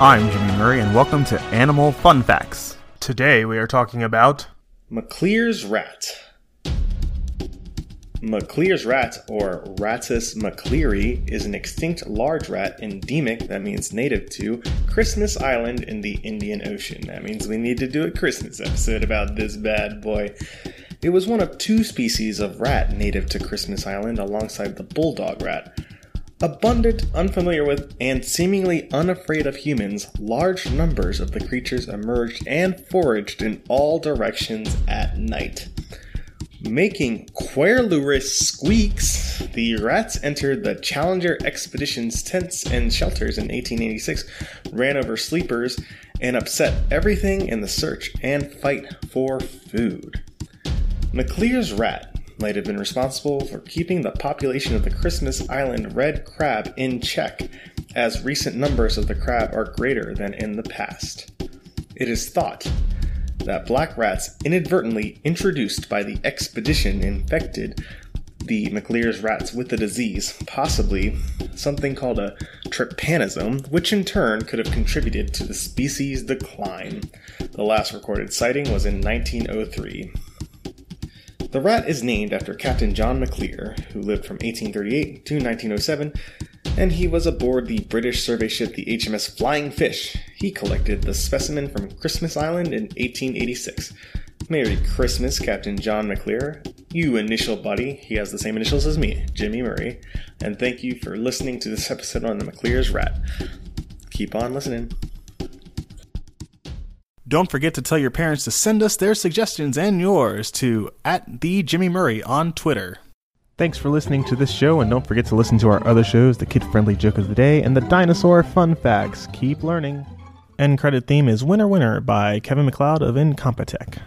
I'm Jimmy Murray, and welcome to Animal Fun Facts. Today we are talking about Maclear's rat. Maclear's rat, or Rattus macleari, is an extinct large rat endemic, that means native to, Christmas Island in the Indian Ocean. That means we need to do a Christmas episode about this bad boy. It was one of two species of rat native to Christmas Island alongside the bulldog rat. Abundant, unfamiliar with, and seemingly unafraid of humans, large numbers of the creatures emerged and foraged in all directions at night. Making querulous squeaks, the rats entered the Challenger expedition's tents and shelters in 1886, ran over sleepers, and upset everything in the search and fight for food. Maclear's rat might have been responsible for keeping the population of the Christmas Island red crab in check, as recent numbers of the crab are greater than in the past. It is thought that black rats inadvertently introduced by the expedition infected the Maclear's rats with the disease, possibly something called a trypanosome, which in turn could have contributed to the species' decline. The last recorded sighting was in 1903. The rat is named after Captain John Maclear, who lived from 1838 to 1907, and he was aboard the British survey ship the HMS Flying Fish. He collected the specimen from Christmas Island in 1886. Merry Christmas, Captain John Maclear. You initial buddy, he has the same initials as me, Jimmy Murray, and thank you for listening to this episode on the Maclear's Rat. Keep on listening. Don't forget to tell your parents to send us their suggestions and yours to at the Jimmy Murray on Twitter. Thanks for listening to this show, and don't forget to listen to our other shows, the Kid Friendly Joke of the Day and the Dinosaur Fun Facts. Keep learning. End credit theme is Winner Winner by Kevin MacLeod of Incompetech.